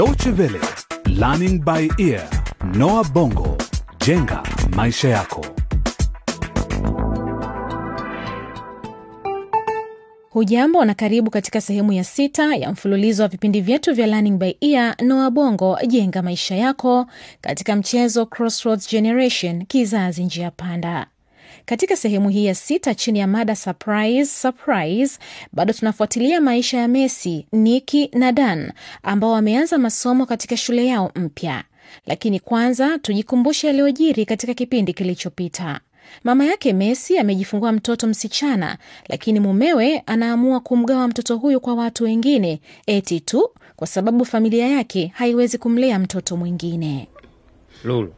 Deutsche Welle, Learning by Ear, Noah Bongo, jenga maisha yako. Hujambo na karibu katika sehemu ya sita ya mfululizo wa vipindi vyetu vya Learning by Ear Noa Bongo jenga maisha yako katika mchezo Crossroads Generation kizazi njia panda. Katika sehemu hii ya sita chini ya mada surprise surprise, bado tunafuatilia maisha ya Messi, Niki na Dan ambao wameanza masomo katika shule yao mpya. Lakini kwanza tujikumbushe yaliyojiri katika kipindi kilichopita. Mama yake Messi amejifungua mtoto msichana, lakini mumewe anaamua kumgawa mtoto huyu kwa watu wengine, eti tu kwa sababu familia yake haiwezi kumlea mtoto mwingine. Lulu,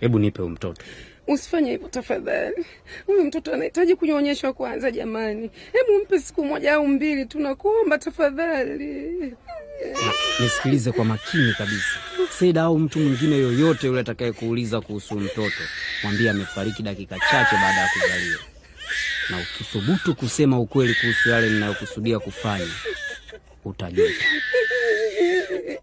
hebu nipe mtoto. Usifanye hivyo tafadhali. Huyu mtoto anahitaji kunyonyeshwa kwanza. Jamani, hebu mpe siku moja au mbili, tunakuomba tafadhali. Nisikilize kwa makini kabisa. Seda au mtu mwingine yoyote yule atakayekuuliza kuhusu mtoto, mwambie amefariki dakika chache baada ya kuzaliwa, na ukithubutu kusema ukweli kuhusu yale ninayokusudia kufanya, utajuta.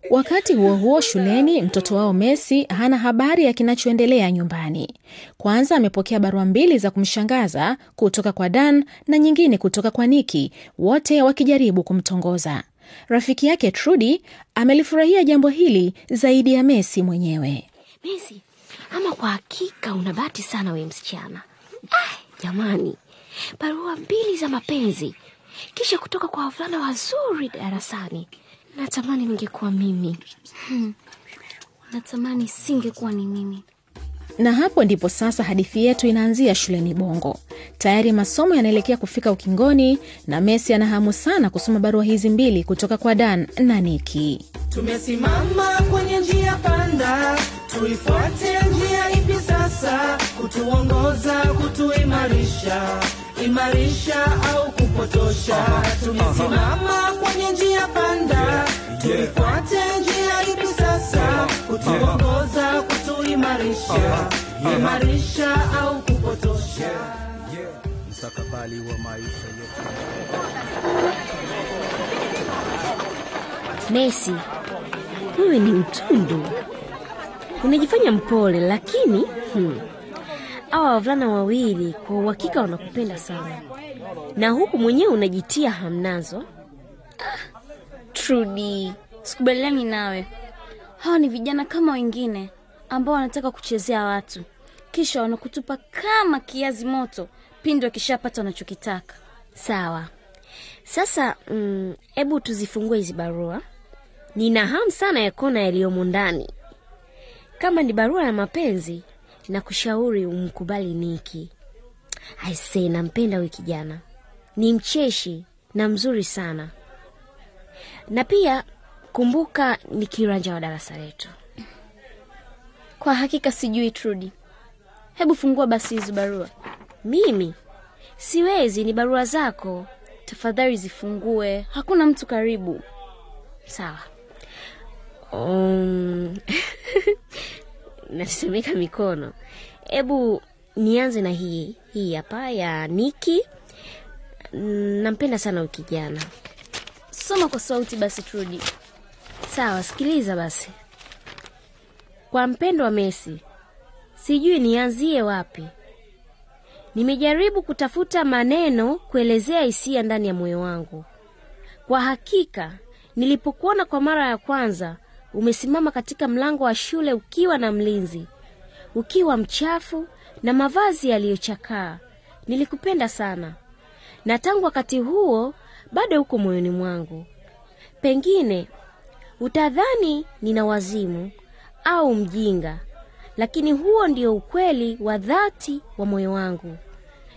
Wakati huo huo, shuleni mtoto wao Messi hana habari ya kinachoendelea nyumbani. Kwanza amepokea barua mbili za kumshangaza kutoka kwa Dan na nyingine kutoka kwa Niki, wote wakijaribu kumtongoza. Rafiki yake Trudy amelifurahia jambo hili zaidi ya Messi mwenyewe. Messi, ama kwa hakika una bahati sana we msichana. Ah, jamani, barua mbili za mapenzi kisha kutoka kwa wavulana wazuri darasani. Natamani ningekuwa mimi. Natamani singekuwa ni mimi. Na hapo ndipo sasa hadithi yetu inaanzia shuleni Bongo. Tayari masomo yanaelekea kufika ukingoni, na Messi ana hamu sana kusoma barua hizi mbili kutoka kwa Dan na Niki. Tumesimama kwenye njia panda, tuifuate njia ipi sasa? Kutuongoza, kutuimarisha, imarisha au kupotosha? Tumesimama kwenye njia panda, tuifuate njia ipi sasa? Kutuongoza, kutuimarisha, imarisha au kupotosha? Mstakabali wa maisha yetu. Messi, wewe ni mtundu, unajifanya mpole, lakini hmm, hawa wavulana wawili kwa uhakika wanakupenda sana, na huku mwenyewe unajitia hamnazo. trudi sikubaliani nawe. Hawa ni vijana kama wengine ambao wanataka kuchezea watu, kisha wanakutupa kama kiazi moto pindi wakishapata wanachokitaka. Sawa, sasa hebu mm, tuzifungue hizi barua. Nina hamu sana ya kuona yaliyomo ndani. Kama ni barua ya mapenzi, na kushauri umkubali Niki. Aisee, nampenda huyu kijana, ni mcheshi na mzuri sana, na pia kumbuka ni kiranja wa darasa letu. Kwa hakika sijui Trudi. Hebu fungua basi hizi barua. Mimi siwezi, ni barua zako. Tafadhali zifungue, hakuna mtu karibu. Sawa. Um, natetemeka mikono. Hebu nianze na hii hii hapa ya Niki. Nampenda sana ukijana kijana. Soma kwa sauti basi trudi Sawa, sikiliza basi. Kwa mpendo wa mesi sijui nianzie wapi. Nimejaribu kutafuta maneno kuelezea hisia ndani ya moyo wangu. Kwa hakika, nilipokuona kwa mara ya kwanza umesimama katika mlango wa shule ukiwa na mlinzi, ukiwa mchafu na mavazi yaliyochakaa, nilikupenda sana, na tangu wakati huo bado uko moyoni mwangu. Pengine utadhani nina wazimu au mjinga, lakini huo ndio ukweli wa dhati wa moyo wangu.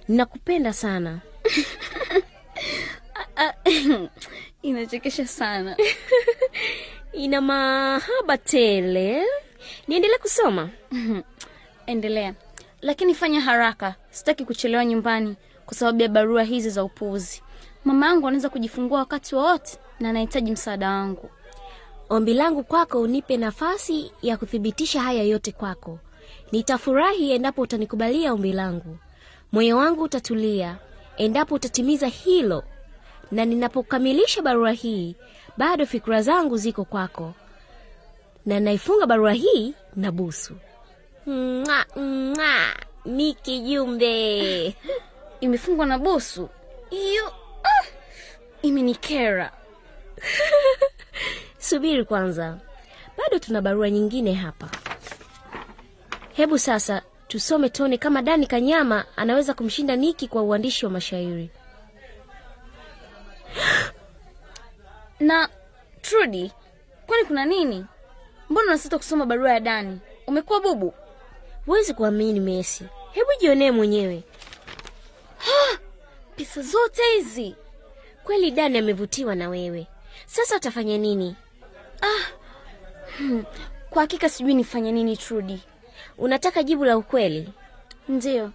Ninakupenda sana. Inachekesha sana. Ina mahaba tele. Niendelee kusoma? Endelea, lakini fanya haraka, sitaki kuchelewa nyumbani kwa sababu ya barua hizi za upuuzi. Mama yangu anaweza kujifungua wakati wowote na anahitaji msaada wangu. Ombi langu kwako, unipe nafasi ya kuthibitisha haya yote kwako. Nitafurahi endapo utanikubalia ombi langu. Moyo wangu utatulia endapo utatimiza hilo, na ninapokamilisha barua hii, bado fikra zangu ziko kwako. na naifunga barua hii na busu. Mwa, mwa, Niki Jumbe. Imefungwa na busu iyo Ah, imenikera. Subiri kwanza, bado tuna barua nyingine hapa. Hebu sasa tusome tone kama Dani Kanyama anaweza kumshinda Niki kwa uandishi wa mashairi. Na Trudy, kwani kuna nini? Mbona unasita kusoma barua ya Dani? Umekuwa bubu? Huwezi kuamini Messi, hebu jionee mwenyewe. Pesa zote hizi Kweli Dani amevutiwa na wewe. Sasa utafanya nini? kwa hakika sijui nifanye nini. Trudy, Unataka jibu la ukweli? ndiyo,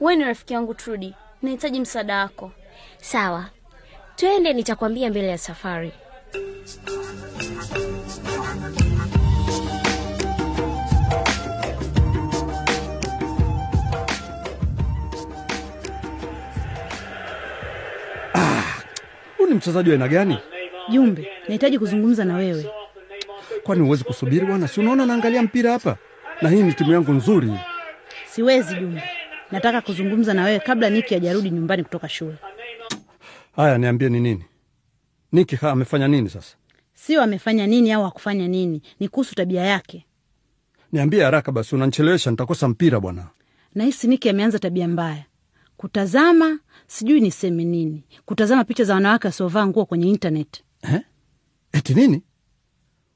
wewe ni rafiki yangu Trudy, nahitaji msaada wako. Sawa, twende, nitakwambia mbele ya safari. Huu ni mchezaji wa aina gani? Jumbe, nahitaji kuzungumza na wewe. Kwani huwezi kusubiri bwana? Si unaona naangalia mpira hapa, na hii ni timu yangu nzuri. Siwezi Jumbe, nataka kuzungumza na wewe kabla Niki hajarudi nyumbani kutoka shule. Haya, niambie ni nini? Niki ha, amefanya nini sasa? Sio amefanya nini au hakufanya nini, ni kuhusu tabia yake. Niambie haraka basi, unanichelewesha, nitakosa mpira bwana. Nahisi Niki ameanza tabia mbaya, kutazama, sijui niseme nini, kutazama picha za wanawake wasiovaa nguo kwenye intaneti. Eh? Eti nini?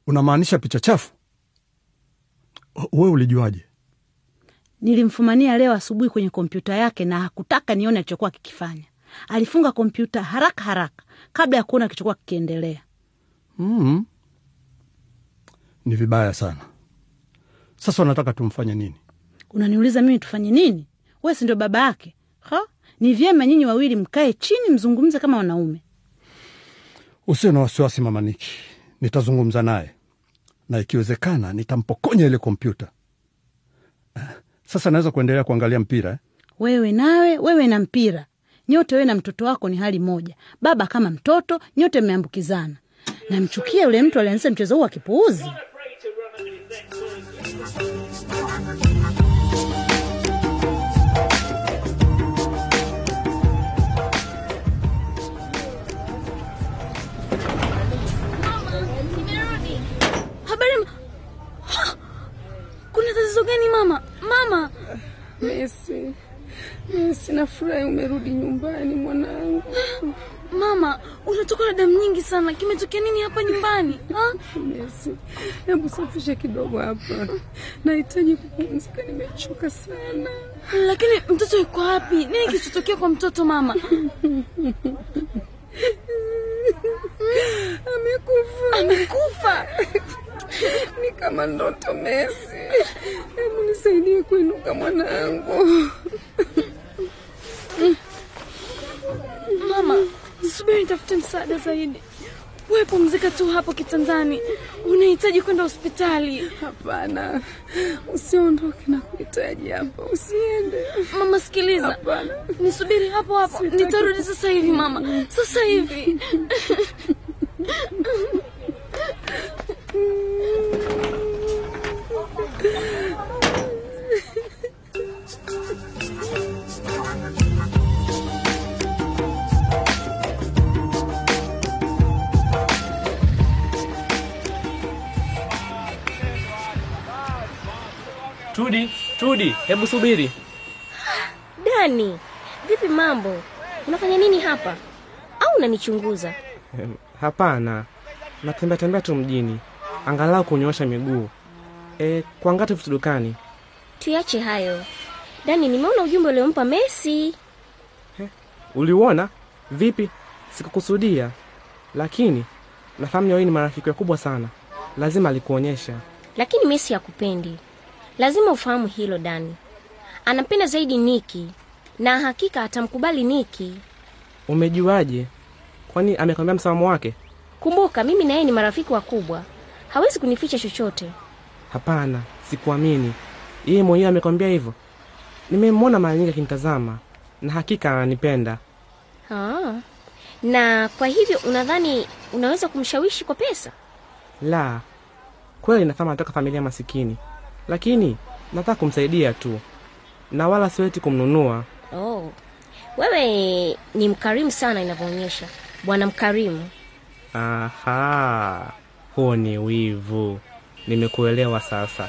Unamaanisha picha chafu? We ulijuaje? Nilimfumania leo asubuhi kwenye kompyuta yake na hakutaka nione alichokuwa akikifanya. Alifunga kompyuta haraka haraka kabla ya kuona kichokuwa kikiendelea. mm Ni vibaya sana. Sasa unataka tumfanye nini? Unaniuliza mimi tufanye nini? Wewe si ndio baba yake? Ha? Ni vyema nyinyi wawili mkae chini mzungumze kama wanaume. Usio na wasiwasi, mama Niki, nitazungumza naye na ikiwezekana nitampokonya ile kompyuta. Eh, Sasa naweza kuendelea kuangalia mpira eh? Wewe nawe, wewe na mpira. Nyote wewe na mtoto wako ni hali moja. Baba kama mtoto, nyote mmeambukizana. Namchukia yule mtu alianzisha mchezo huu wa kipuuzi. Messi, Messi, nafurahi umerudi nyumbani mwanangu. mama, unatoka na damu nyingi sana. Kimetokea nini hapa nyumbani? Messi, hebu safisha kidogo hapa, nahitaji kupumzika, nimechoka sana. Lakini mtoto yuko wapi? Nini kilichotokea kwa mtoto mama? Amekufa, Amekufa? Kama ndoto. Messi, hebu nisaidie kuinuka mwanangu. Mama, subiri nitafute msaada zaidi. Wewe pumzika tu hapo kitandani, unahitaji kwenda hospitali. Hapana, usiondoke na kuhitaji hapa, usiende. Mama, sikiliza, Hapana. nisubiri hapo hapo, nitarudi sasa hivi mama, sasa hivi. Tudi, Tudi, hebu subiri. Dani, vipi mambo? Unafanya nini hapa? Au unanichunguza? Hapana, natembea tembea tu mjini, angalau kunyoosha miguu. E, kuangata vitu dukani. Tuache hayo. Dani, nimeona ujumbe uliompa Messi. Uliuona? Vipi? Sikukusudia, lakini nafahamu nyawii ni marafiki wakubwa sana, lazima alikuonyesha. Lakini Messi hakupendi. Lazima ufahamu hilo Dani. Anampenda zaidi Niki na hakika atamkubali Niki. Umejuaje? Kwani amekwambia msimamo wake? Kumbuka mimi na yeye ni marafiki wakubwa. Hawezi kunificha chochote. Hapana, sikuamini. Yeye mwenyewe amekwambia hivyo. Nimemwona mara nyingi akinitazama na hakika ananipenda. Ah. Na kwa hivyo unadhani unaweza kumshawishi kwa pesa? La, Kweli nafama nataka familia masikini, lakini nataka kumsaidia tu na wala siweti kumnunua. Oh, wewe ni mkarimu sana inavyoonyesha, bwana mkarimu. Aha, huo ni wivu. Nimekuelewa sasa.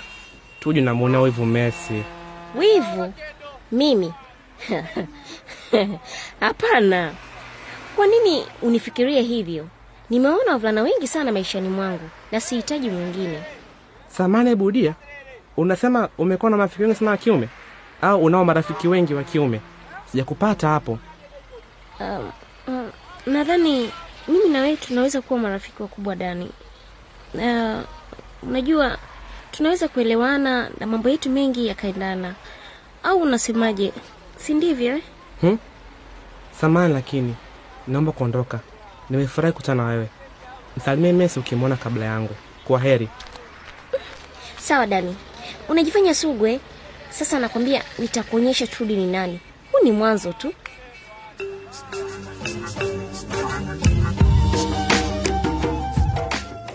Tuju namwonea wivu Messi. Wivu mimi? Hapana. Kwa nini unifikirie hivyo? Nimeona wavulana wengi sana maishani mwangu na sihitaji mwingine. Samane Budia, unasema umekuwa na marafiki wengi sana wa kiume au unao marafiki wengi wa kiume? Sijakupata hapo. Um, um, nadhani mimi na wewe tunaweza kuwa marafiki wakubwa Dani. Uh, unajua tunaweza kuelewana na mambo yetu mengi yakaendana, au unasemaje? Si ndivyo eh? Hmm? Samani, lakini naomba kuondoka. Nimefurahi kutana na wewe. Msalimie Messi ukimwona kabla yangu. Kwa heri. Sawa Dani, unajifanya sugwe. Sasa nakwambia nitakuonyesha Trudi ni nani. Huu ni mwanzo tu.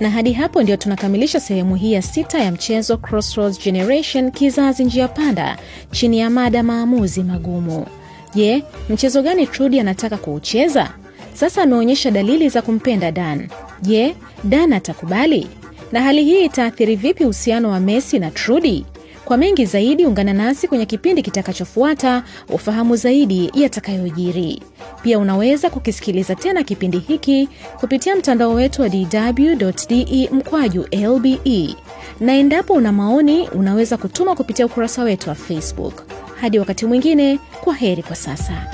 na hadi hapo ndio tunakamilisha sehemu hii ya sita ya mchezo Crossroads Generation, kizazi njia panda, chini ya mada maamuzi magumu. Je, mchezo gani Trudi anataka kuucheza? Sasa ameonyesha dalili za kumpenda Dan. Je, Dan atakubali? Na hali hii itaathiri vipi uhusiano wa Messi na Trudi? Kwa mengi zaidi, ungana nasi kwenye kipindi kitakachofuata ufahamu zaidi yatakayojiri. Pia unaweza kukisikiliza tena kipindi hiki kupitia mtandao wetu wa dw.de mkwaju lbe, na endapo una maoni unaweza kutuma kupitia ukurasa wetu wa Facebook. Hadi wakati mwingine, kwa heri kwa sasa.